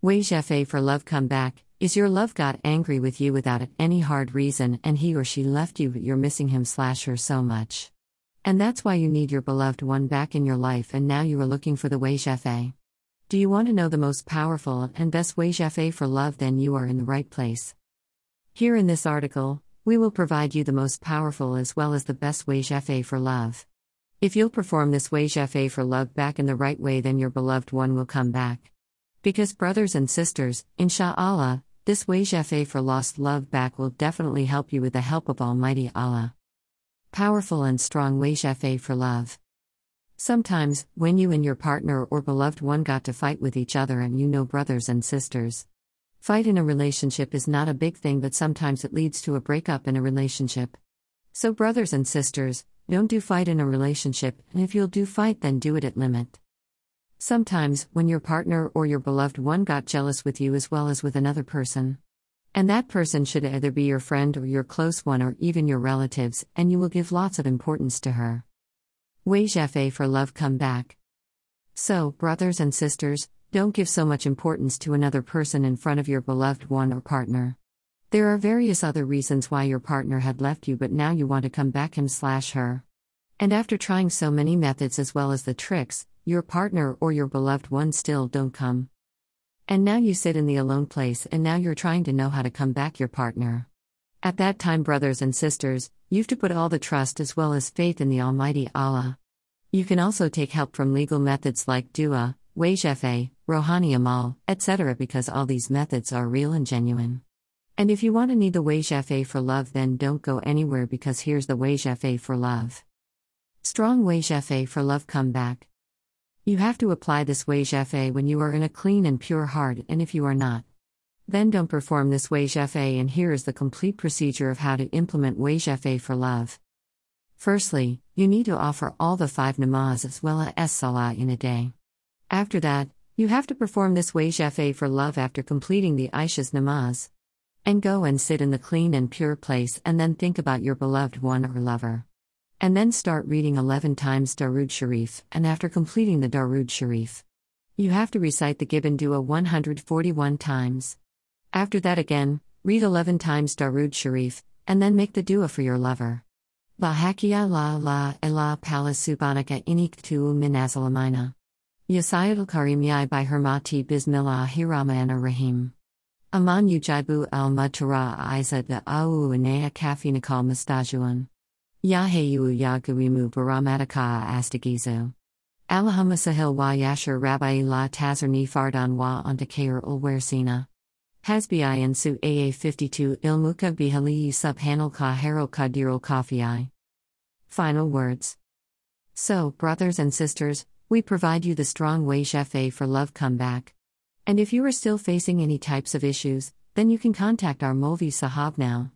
Wei for love come back. Is your love got angry with you without any hard reason and he or she left you but you're missing him slash her so much? And that's why you need your beloved one back in your life and now you are looking for the Wei. Do you want to know the most powerful and best Wei for love? Then you are in the right place. Here in this article, we will provide you the most powerful as well as the best Wei for love. If you'll perform this Wei for love back in the right way, then your beloved one will come back. Because, brothers and sisters, inshallah, this Wazifa for lost love back will definitely help you with the help of Almighty Allah. Powerful and strong Wazifa for love. Sometimes, when you and your partner or beloved one got to fight with each other and you know brothers and sisters. Fight in a relationship is not a big thing, but sometimes it leads to a breakup in a relationship. So, brothers and sisters, don't do fight in a relationship, and if you'll do fight, then do it at limit. Sometimes, when your partner or your beloved one got jealous with you as well as with another person. And that person should either be your friend or your close one or even your relatives, and you will give lots of importance to her. Wazifa for love come back. So, brothers and sisters, don't give so much importance to another person in front of your beloved one or partner. There are various other reasons why your partner had left you, but now you want to come back him slash her. And after trying so many methods as well as the tricks, your partner or your beloved one still don't come. And now you sit in the alone place and now you're trying to know how to come back your partner. At that time, brothers and sisters, you've to put all the trust as well as faith in the Almighty Allah. You can also take help from legal methods like dua, Wazifa, Rohani Amal, etc., because all these methods are real and genuine. And if you want to need the Wei for love, then don't go anywhere because here's the Wei for love. Strong Wei for love come back. You have to apply this Wazifa when you are in a clean and pure heart, and if you are not, then don't perform this Wazifa, and here is the complete procedure of how to implement Wazifa for love. Firstly, you need to offer all the five namaz as well as salah in a day. After that, you have to perform this Wazifa for love after completing the Isha's namaz. And go and sit in the clean and pure place and then think about your beloved one or lover. And then start reading 11 times Darud Sharif, and after completing the Darud Sharif, you have to recite the given dua 141 times. After that again, read 11 times Darud Sharif, and then make the dua for your lover. Bahakia la la ela pala subhanaka iniktu min azalamina. Yasayat karim yai by hermati bismillahirrahmanir rahim. Aman ujibu al mutara iza da au inea kafinikal mustajuan. Yahayu yagurimu baramataka astagizu. Alhamdulillah wa yashar rabbi la tazerni fardan wa ontakayr ulwersina. Hasbi su AA 52 ilmuka bihali subhanal ka haro kadirul kafiai. Final words. So, brothers and sisters, we provide you the strong Wazifa for love comeback. And if you are still facing any types of issues, then you can contact our Molvi Sahab now.